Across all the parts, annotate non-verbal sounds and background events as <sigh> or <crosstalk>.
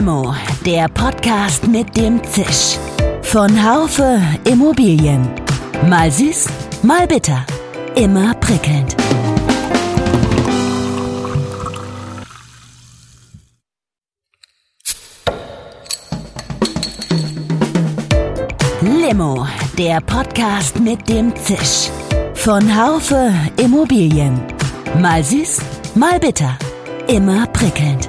Limo, der Podcast mit dem Zisch. Von Haufe Immobilien. Mal süß, mal bitter. Immer prickelnd. Limo, der Podcast mit dem Zisch. Von Haufe Immobilien. Mal süß, mal bitter. Immer prickelnd.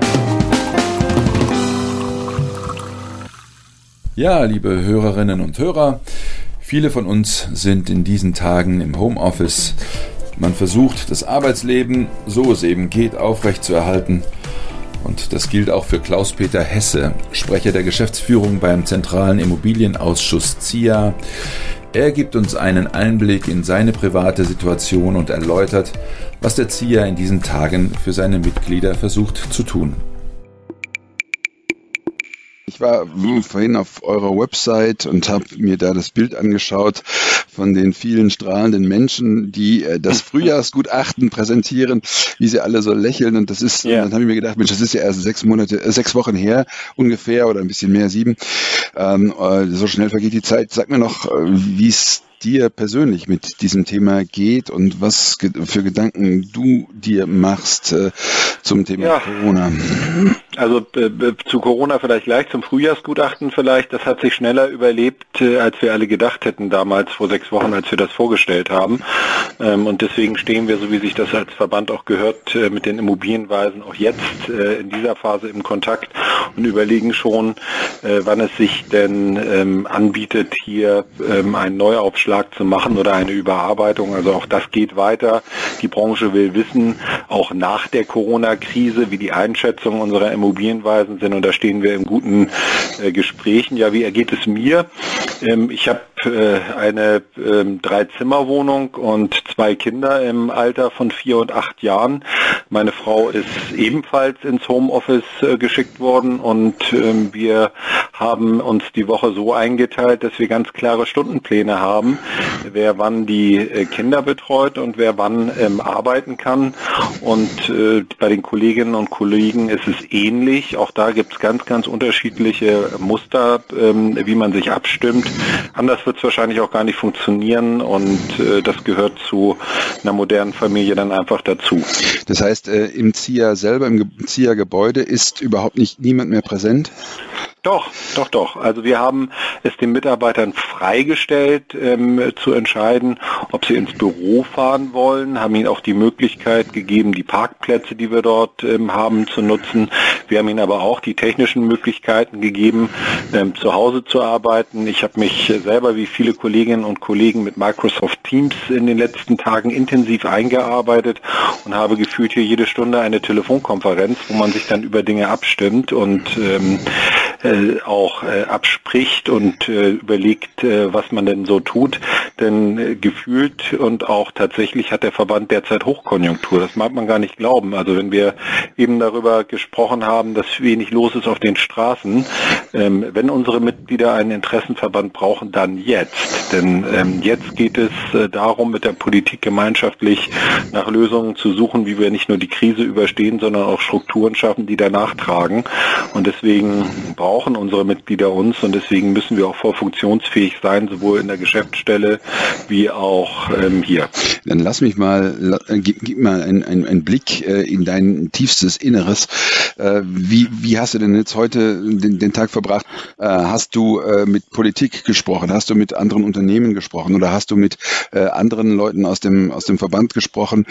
Ja, liebe Hörerinnen und Hörer, viele von uns sind in diesen Tagen im Homeoffice. Man versucht, das Arbeitsleben, so es eben geht, aufrechtzuerhalten. Und das gilt auch für Klaus-Peter Hesse, Sprecher der Geschäftsführung beim Zentralen Immobilienausschuss ZIA. Er gibt uns einen Einblick in seine private Situation und erläutert, was der ZIA in diesen Tagen für seine Mitglieder versucht zu tun. Ich war vorhin auf eurer Website und habe mir da das Bild angeschaut von den vielen strahlenden Menschen, die äh, das <laughs> Frühjahrsgutachten präsentieren, wie sie alle so lächeln. Und das ist, ja. dann habe ich mir gedacht, Mensch, das ist ja erst sechs Monate, äh, sechs Wochen her ungefähr oder ein bisschen mehr, sieben. Ähm, äh, so schnell vergeht die Zeit. Sag mir noch, äh, wie es dir persönlich mit diesem Thema geht und was für Gedanken du dir machst äh, zum Thema ja. Corona. Also äh, zu Corona vielleicht gleich, zum Frühjahrsgutachten vielleicht. Das hat sich schneller überlebt, äh, als wir alle gedacht hätten damals vor sechs Wochen, als wir das vorgestellt haben. Ähm, und deswegen stehen wir, so wie sich das als Verband auch gehört, äh, mit den Immobilienweisen auch jetzt äh, in dieser Phase im Kontakt und überlegen schon, äh, wann es sich denn ähm, anbietet, hier ähm, einen Neuaufschlag zu machen oder eine Überarbeitung. Also auch das geht weiter. Die Branche will wissen, auch nach der Corona-Krise, wie die Einschätzungen unserer Immobilienweisen sind. Und da stehen wir in guten äh, Gesprächen. Ja, wie ergeht es mir? Ähm, ich habe äh, eine ähm, Drei-Zimmer-Wohnung und zwei Kinder im Alter von vier und acht Jahren. Meine Frau ist ebenfalls ins Homeoffice äh, geschickt worden und ähm, wir haben uns die Woche so eingeteilt, dass wir ganz klare Stundenpläne haben, wer wann die äh, Kinder betreut und wer wann ähm, arbeiten kann. Und bei den Kolleginnen und Kollegen ist es ähnlich. Auch da gibt es ganz, ganz unterschiedliche Muster, wie man sich abstimmt. Anders wird es wahrscheinlich auch gar nicht funktionieren und äh, das gehört zu einer modernen Familie dann einfach dazu. Das heißt, äh, im ZIA selber, im ZIA-Gebäude ist überhaupt nicht niemand mehr präsent? Doch, doch, doch. Also wir haben es den Mitarbeitern freigestellt, ähm, zu entscheiden, ob sie ins Büro fahren wollen, haben ihnen auch die Möglichkeit gegeben, die Parkplätze, die wir dort ähm, haben, zu nutzen. Wir haben ihnen aber auch die technischen Möglichkeiten gegeben, ähm, zu Hause zu arbeiten. Ich habe mich selber wie viele Kolleginnen und Kollegen mit Microsoft Teams in den letzten Tagen intensiv eingearbeitet und habe gefühlt hier jede Stunde eine Telefonkonferenz, wo man sich dann über Dinge abstimmt und ähm, auch äh, abspricht und äh, überlegt, äh, was man denn so tut. Denn äh, gefühlt und auch tatsächlich hat der Verband derzeit Hochkonjunktur. Das mag man gar nicht glauben. Also wenn wir eben darüber gesprochen haben, dass wenig los ist auf den Straßen, ähm, wenn unsere Mitglieder einen Interessenverband brauchen, dann jetzt. Denn ähm, jetzt geht es äh, darum, mit der Politik gemeinschaftlich nach Lösungen zu suchen, wie wir nicht nur die Krise überstehen, sondern auch Strukturen schaffen, die danach tragen. Und deswegen brauchen unsere Mitglieder uns und deswegen müssen wir auch voll funktionsfähig sein, sowohl in der Geschäftsstelle wie auch ähm, hier. Dann lass mich mal, gib, gib mal einen ein Blick äh, in dein tiefstes Inneres. Äh, wie, wie hast du denn jetzt heute den, den Tag verbracht? Äh, hast du äh, mit Politik gesprochen? Hast du mit anderen Unternehmen gesprochen oder hast du mit äh, anderen Leuten aus dem, aus dem Verband gesprochen?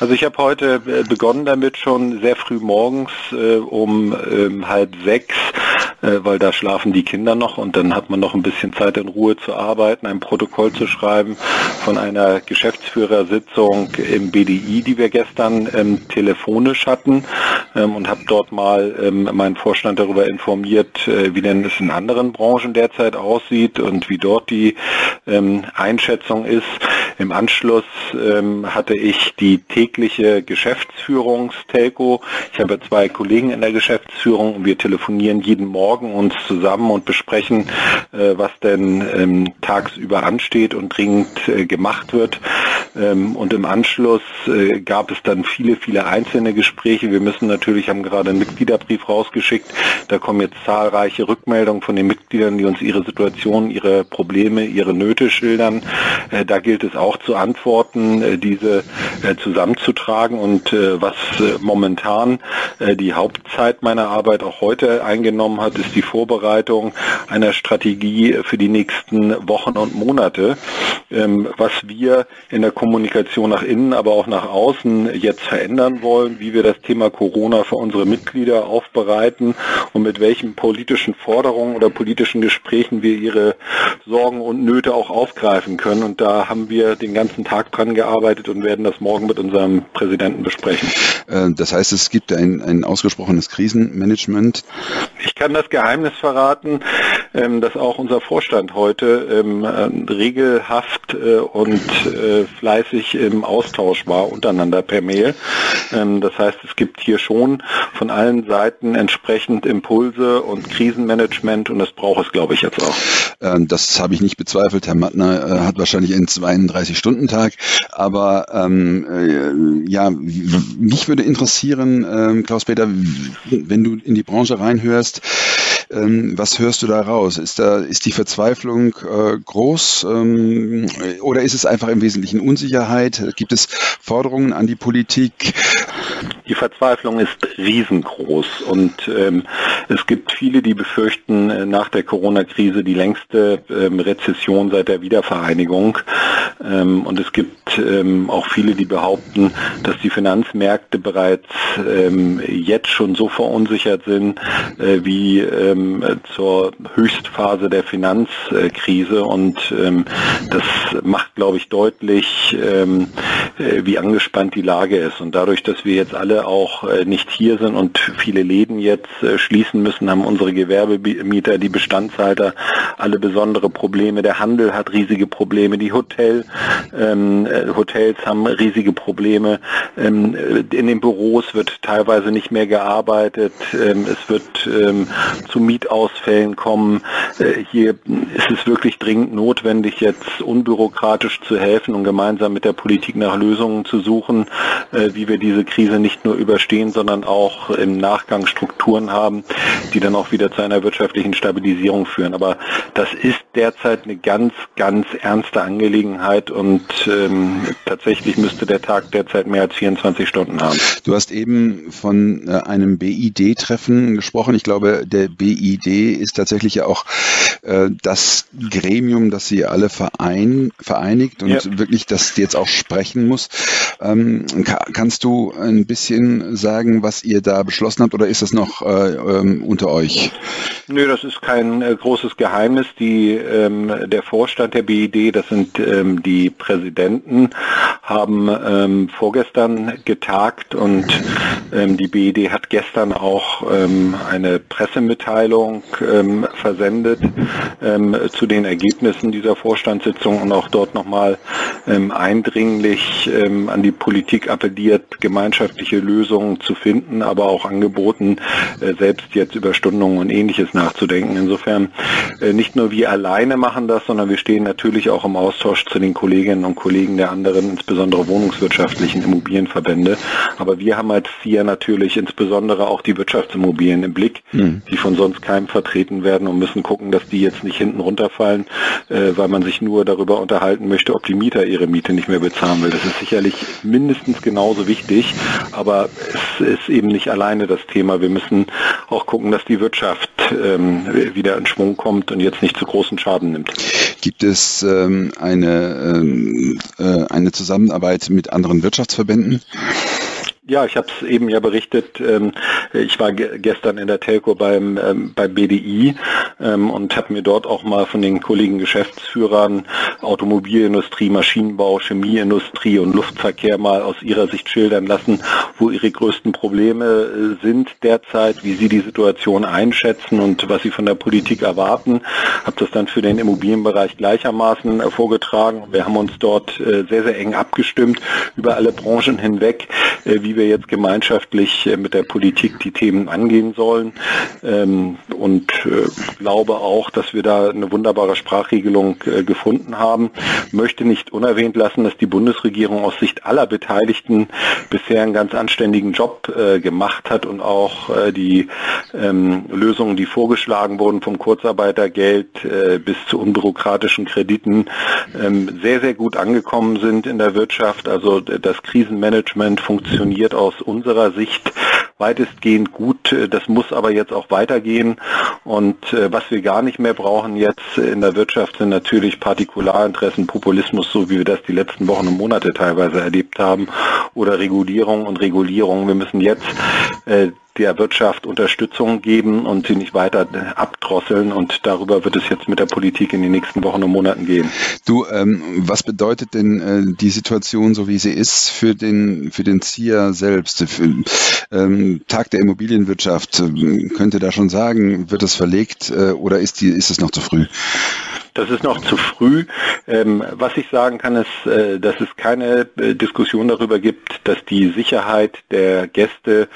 Also ich habe heute begonnen damit schon sehr früh morgens um ähm, halb sechs weil da schlafen die Kinder noch und dann hat man noch ein bisschen Zeit in Ruhe zu arbeiten, ein Protokoll zu schreiben von einer Geschäftsführersitzung im BDI, die wir gestern ähm, telefonisch hatten ähm, und habe dort mal ähm, meinen Vorstand darüber informiert, äh, wie denn es in anderen Branchen derzeit aussieht und wie dort die ähm, Einschätzung ist. Im Anschluss ähm, hatte ich die tägliche Geschäftsführungstelco. Ich habe zwei Kollegen in der Geschäftsführung und wir telefonieren jeden Morgen uns zusammen und besprechen, äh, was denn ähm, tagsüber ansteht und dringend äh, gemacht wird. Ähm, und im Anschluss äh, gab es dann viele, viele einzelne Gespräche. Wir müssen natürlich, haben gerade einen Mitgliederbrief rausgeschickt. Da kommen jetzt zahlreiche Rückmeldungen von den Mitgliedern, die uns ihre Situation, ihre Probleme, ihre Nöte schildern. Äh, da gilt es auch zu antworten, äh, diese zusammenzutragen. Und was momentan die Hauptzeit meiner Arbeit auch heute eingenommen hat, ist die Vorbereitung einer Strategie für die nächsten Wochen und Monate, ähm, was wir in der Kommunikation nach innen, aber auch nach außen jetzt verändern wollen, wie wir das Thema Corona für unsere Mitglieder aufbereiten und mit welchen politischen Forderungen oder politischen Gesprächen wir ihre Sorgen und Nöte auch aufgreifen können. Und da haben wir den ganzen Tag dran gearbeitet und werden das morgen mit unserem Präsidenten besprechen. Äh, das heißt, es gibt ein, ein ausgesprochenes Krisenmanagement. Ich kann das Geheimnis verraten, ähm, dass auch unser Vorstand heute ähm, regelhaft äh, und äh, fleißig im Austausch war untereinander per Mail. Ähm, das heißt, es gibt hier schon von allen Seiten entsprechend Impulse und Krisenmanagement und das braucht es, glaube ich, jetzt auch. Das habe ich nicht bezweifelt. Herr Mattner hat wahrscheinlich einen 32-Stunden-Tag, aber ähm, ja, mich würde interessieren, Klaus-Peter, wenn du in die Branche reinhörst, ähm, was hörst du da raus? Ist, da, ist die Verzweiflung äh, groß ähm, oder ist es einfach im Wesentlichen Unsicherheit? Gibt es Forderungen an die Politik? Die Verzweiflung ist riesengroß und ähm, es gibt viele, die befürchten äh, nach der Corona-Krise die längste ähm, Rezession seit der Wiedervereinigung. Ähm, und es gibt ähm, auch viele, die behaupten, dass die Finanzmärkte bereits ähm, jetzt schon so verunsichert sind äh, wie ähm, zur Höchstphase der Finanzkrise. Und das macht, glaube ich, deutlich, äh, wie angespannt die Lage ist. Und dadurch, dass wir jetzt alle auch äh, nicht hier sind und viele Läden jetzt äh, schließen müssen, haben unsere Gewerbemieter, die Bestandshalter alle besondere Probleme. Der Handel hat riesige Probleme, die Hotel, ähm, äh, Hotels haben riesige Probleme. Ähm, in den Büros wird teilweise nicht mehr gearbeitet. Ähm, es wird ähm, zu Mietausfällen kommen. Äh, hier ist es wirklich dringend notwendig, jetzt unbürokratisch zu helfen und gemeinsam mit der Politik nach Lösungen zu suchen, äh, wie wir diese Krise nicht nur überstehen, sondern auch im Nachgang Strukturen haben, die dann auch wieder zu einer wirtschaftlichen Stabilisierung führen. Aber das ist derzeit eine ganz, ganz ernste Angelegenheit und ähm, tatsächlich müsste der Tag derzeit mehr als 24 Stunden haben. Du hast eben von äh, einem BID-Treffen gesprochen. Ich glaube, der BID ist tatsächlich ja auch äh, das Gremium, das sie alle verein, vereinigt und ja. wirklich das jetzt auch sprechen muss. Ähm, kannst du ein bisschen sagen, was ihr da beschlossen habt oder ist das noch äh, ähm, unter euch? Nö, das ist kein äh, großes Geheimnis. Die, ähm, der Vorstand der BID, das sind ähm, die Präsidenten, haben ähm, vorgestern getagt und ähm, die BID hat gestern auch eine Pressemitteilung versendet zu den Ergebnissen dieser Vorstandssitzung und auch dort nochmal eindringlich an die Politik appelliert, gemeinschaftliche Lösungen zu finden, aber auch angeboten, äh, selbst jetzt über Stundungen und ähnliches nachzudenken. Insofern äh, nicht nur wir alleine machen das, sondern wir stehen natürlich auch im Austausch zu den Kolleginnen und Kollegen der anderen, insbesondere wohnungswirtschaftlichen Immobilienverbände. Aber wir haben als FIA natürlich insbesondere auch die Wirtschaftsimmobilien im Blick, mhm. die von sonst keinem vertreten werden und müssen gucken, dass die jetzt nicht hinten runterfallen, äh, weil man sich nur darüber unterhalten möchte, ob die Mieter ihre Miete nicht mehr bezahlen will. Das ist sicherlich mindestens genauso wichtig, aber es ist eben nicht alleine das Thema. Wir müssen auch gucken, dass die Wirtschaft ähm, wieder in Schwung kommt und jetzt nicht zu großen Schaden nimmt. Gibt es ähm, eine, ähm, äh, eine Zusammenarbeit mit anderen Wirtschaftsverbänden? Ja, ich habe es eben ja berichtet. Ähm, ich war gestern in der Telco beim ähm, bei BDI ähm, und habe mir dort auch mal von den Kollegen Geschäftsführern Automobilindustrie, Maschinenbau, Chemieindustrie und Luftverkehr mal aus ihrer Sicht schildern lassen, wo ihre größten Probleme äh, sind derzeit, wie sie die Situation einschätzen und was sie von der Politik erwarten. Habe das dann für den Immobilienbereich gleichermaßen äh, vorgetragen. Wir haben uns dort äh, sehr sehr eng abgestimmt über alle Branchen hinweg, wie wir jetzt gemeinschaftlich äh, mit der Politik die Themen angehen sollen ähm, und äh, glaube auch, dass wir da eine wunderbare Sprachregelung äh, gefunden haben. Möchte nicht unerwähnt lassen, dass die Bundesregierung aus Sicht aller Beteiligten bisher einen ganz anständigen Job gemacht hat und auch die ähm, Lösungen, die vorgeschlagen wurden vom Kurzarbeitergeld bis zu unbürokratischen Krediten, ähm, sehr, sehr gut angekommen sind in der Wirtschaft. Also das Krisenmanagement funktioniert aus unserer Sicht weitestgehend gut. Das muss aber jetzt auch weitergehen. Und äh, was wir gar nicht mehr brauchen jetzt in der Wirtschaft sind natürlich Partikularinteressen, Populismus, so wie wir das die letzten Wochen und Monate teilweise erlebt haben, oder Regulierung und Regulierung. Wir müssen jetzt äh, der Wirtschaft Unterstützung geben und sie nicht weiter abdrosseln. Und darüber wird es jetzt mit der Politik in den nächsten Wochen und Monaten gehen. Du, ähm, was bedeutet denn äh, die Situation, so wie sie ist, für den, für den ZIA selbst? Für, ähm, Tag der Immobilienwirtschaft, äh, könnte da schon sagen, wird es verlegt äh, oder ist, die, ist es noch zu früh? Das ist noch zu früh. Ähm, was ich sagen kann, ist, äh, dass es keine äh, Diskussion darüber gibt, dass die Sicherheit der Gäste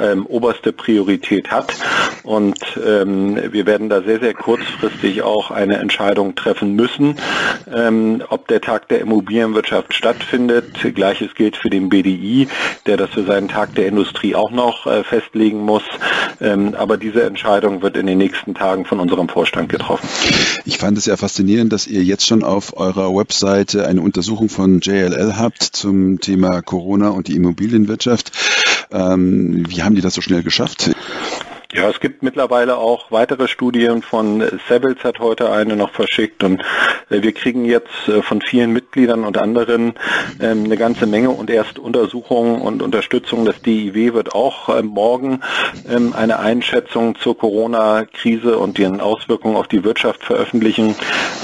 ähm, oberste Priorität hat. Und ähm, wir werden da sehr, sehr kurzfristig auch eine Entscheidung treffen müssen, ähm, ob der Tag der Immobilienwirtschaft stattfindet. Gleiches gilt für den BDI, der das für seinen Tag der Industrie auch noch äh, festlegen muss. Ähm, aber diese Entscheidung wird in den nächsten Tagen von unserem Vorstand getroffen. Ich fand es ja faszinierend, dass ihr jetzt schon auf eurer Webseite eine Untersuchung von JLL habt zum Thema Corona und die Immobilienwirtschaft. Ähm, wie haben die das so schnell geschafft? Ja, es gibt mittlerweile auch weitere Studien von Sebels hat heute eine noch verschickt und äh, wir kriegen jetzt äh, von vielen Mitgliedern und anderen ähm, eine ganze Menge und erst Untersuchungen und Unterstützung. Das DIW wird auch äh, morgen ähm, eine Einschätzung zur Corona-Krise und ihren Auswirkungen auf die Wirtschaft veröffentlichen.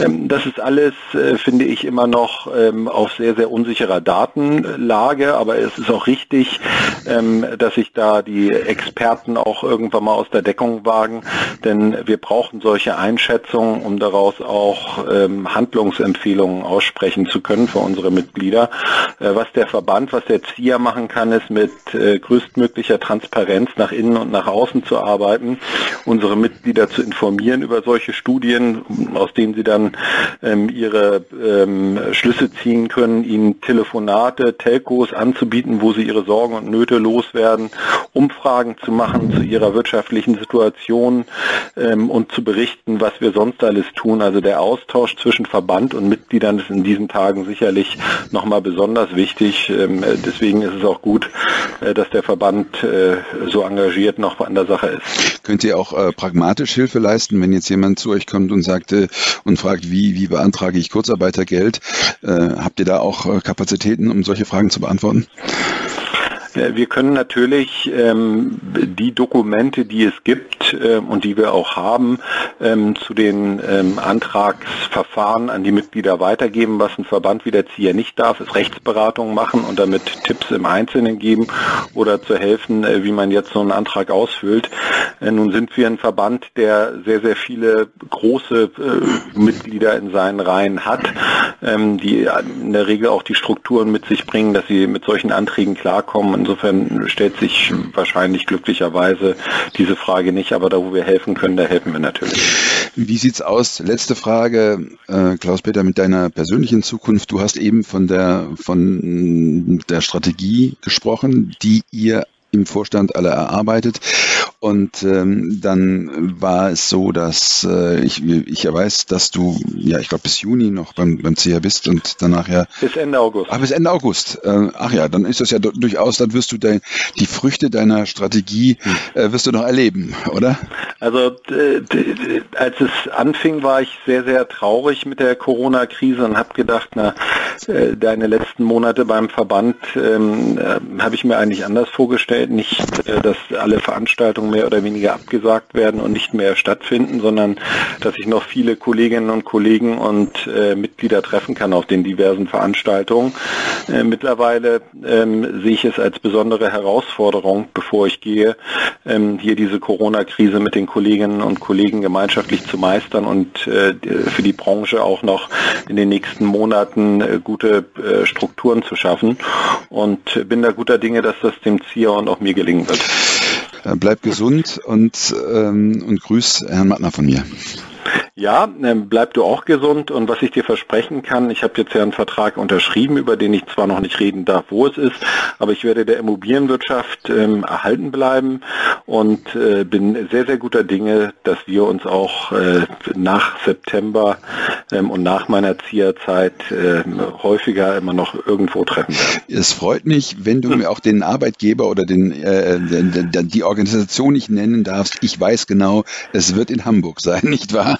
Ähm, das ist alles, finde ich, immer noch auf sehr, sehr unsicherer Datenlage, aber es ist auch richtig, dass sich da die Experten auch irgendwann mal aus der Deckung wagen, denn wir brauchen solche Einschätzungen, um daraus auch ähm, Handlungsempfehlungen aussprechen zu können für unsere Mitglieder. Äh, was der Verband, was der ZIA machen kann, ist mit äh, größtmöglicher Transparenz nach innen und nach außen zu arbeiten, unsere Mitglieder zu informieren über solche Studien, aus denen sie dann ähm, ihre ähm, Schlüsse ziehen können, ihnen Telefonate, Telcos anzubieten, wo sie ihre Sorgen und Nöte loswerden, Umfragen zu machen zu ihrer Wirtschaft wirtschaftlichen Situation ähm, und zu berichten, was wir sonst alles tun. Also der Austausch zwischen Verband und Mitgliedern ist in diesen Tagen sicherlich nochmal besonders wichtig. Ähm, deswegen ist es auch gut, äh, dass der Verband äh, so engagiert noch an der Sache ist. Könnt ihr auch äh, pragmatisch Hilfe leisten, wenn jetzt jemand zu euch kommt und sagt äh, und fragt, wie, wie beantrage ich Kurzarbeitergeld? Äh, habt ihr da auch äh, Kapazitäten, um solche Fragen zu beantworten? Äh, wir können natürlich ähm, die Dokumente, die es gibt äh, und die wir auch haben, ähm, zu den ähm, Antragsverfahren an die Mitglieder weitergeben. Was ein Verband wie der ZIA nicht darf, ist Rechtsberatung machen und damit Tipps im Einzelnen geben oder zu helfen, äh, wie man jetzt so einen Antrag ausfüllt. Äh, nun sind wir ein Verband, der sehr, sehr viele große äh, Mitglieder in seinen Reihen hat, ähm, die in der Regel auch die Strukturen mit sich bringen, dass sie mit solchen Anträgen klarkommen Insofern stellt sich wahrscheinlich glücklicherweise diese Frage nicht, aber da, wo wir helfen können, da helfen wir natürlich. Wie sieht's aus? Letzte Frage, äh, Klaus-Peter, mit deiner persönlichen Zukunft. Du hast eben von der, von der Strategie gesprochen, die ihr im Vorstand alle erarbeitet. Und ähm, dann war es so, dass äh, ich, ich ja weiß, dass du, ja, ich glaube bis Juni noch beim, beim CH bist und danach ja. Bis Ende August. Ah, bis Ende August. Äh, ach ja, dann ist das ja durchaus, dann wirst du dein, die Früchte deiner Strategie äh, wirst du noch erleben, oder? Also als es anfing, war ich sehr, sehr traurig mit der Corona-Krise und habe gedacht, na, deine letzten Monate beim Verband ähm, äh, habe ich mir eigentlich anders vorgestellt. Nicht, äh, dass alle Veranstaltungen mehr oder weniger abgesagt werden und nicht mehr stattfinden, sondern dass ich noch viele Kolleginnen und Kollegen und äh, Mitglieder treffen kann auf den diversen Veranstaltungen. Äh, mittlerweile ähm, sehe ich es als besondere Herausforderung, bevor ich gehe, ähm, hier diese Corona-Krise mit den Kolleginnen und Kollegen gemeinschaftlich zu meistern und äh, für die Branche auch noch in den nächsten Monaten äh, gute äh, Strukturen zu schaffen. Und bin da guter Dinge, dass das dem ZIA und auch mir gelingen wird. Äh, bleib gesund und, ähm, und grüß Herrn Mattner von mir. Ja, ähm, bleib du auch gesund und was ich dir versprechen kann, ich habe jetzt ja einen Vertrag unterschrieben, über den ich zwar noch nicht reden darf, wo es ist, aber ich werde der Immobilienwirtschaft ähm, erhalten bleiben und äh, bin sehr, sehr guter Dinge, dass wir uns auch äh, nach September ähm, und nach meiner Zieherzeit äh, häufiger immer noch irgendwo treffen werden. Es freut mich, wenn du mir auch den Arbeitgeber oder den, äh, den, den, die Organisation nicht nennen darfst. Ich weiß genau, es wird in Hamburg sein, nicht wahr?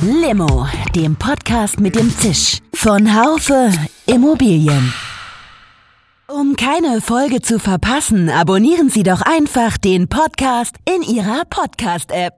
Limo, dem Podcast mit dem Zisch von Haufe Immobilien. Um keine Folge zu verpassen, abonnieren Sie doch einfach den Podcast in Ihrer Podcast-App.